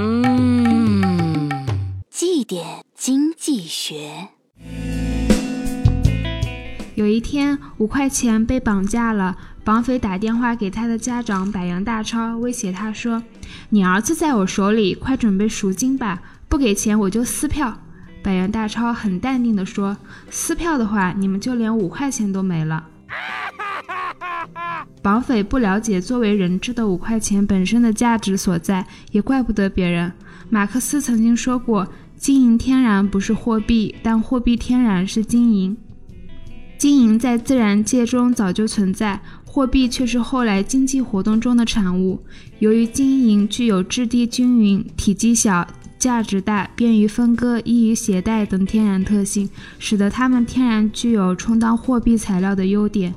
嗯。绩点经济学。有一天五块钱被绑架了绑匪打电话给他的家长百元大钞威胁他说你儿子在我手里快准备赎金吧。不给钱我就撕票。百元大钞很淡定的说撕票的话你们就连五块钱都没了。绑匪不了解作为人质的五块钱本身的价值所在，也怪不得别人。马克思曾经说过：“金银天然不是货币，但货币天然是金银。”金银在自然界中早就存在，货币却是后来经济活动中的产物。由于金银具有质地均匀、体积小、价值大、便于分割、易于携带等天然特性，使得它们天然具有充当货币材料的优点。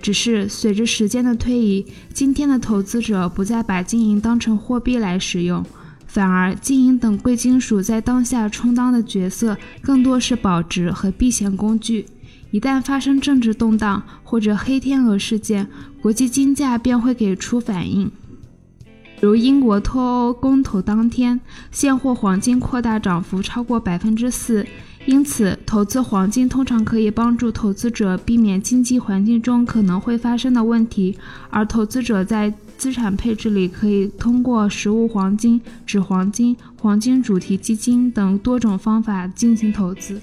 只是随着时间的推移，今天的投资者不再把金银当成货币来使用，反而金银等贵金属在当下充当的角色更多是保值和避险工具。一旦发生政治动荡或者黑天鹅事件，国际金价便会给出反应。如英国脱欧公投当天，现货黄金扩大涨幅超过百分之四。因此，投资黄金通常可以帮助投资者避免经济环境中可能会发生的问题，而投资者在资产配置里可以通过实物黄金、纸黄金、黄金主题基金等多种方法进行投资。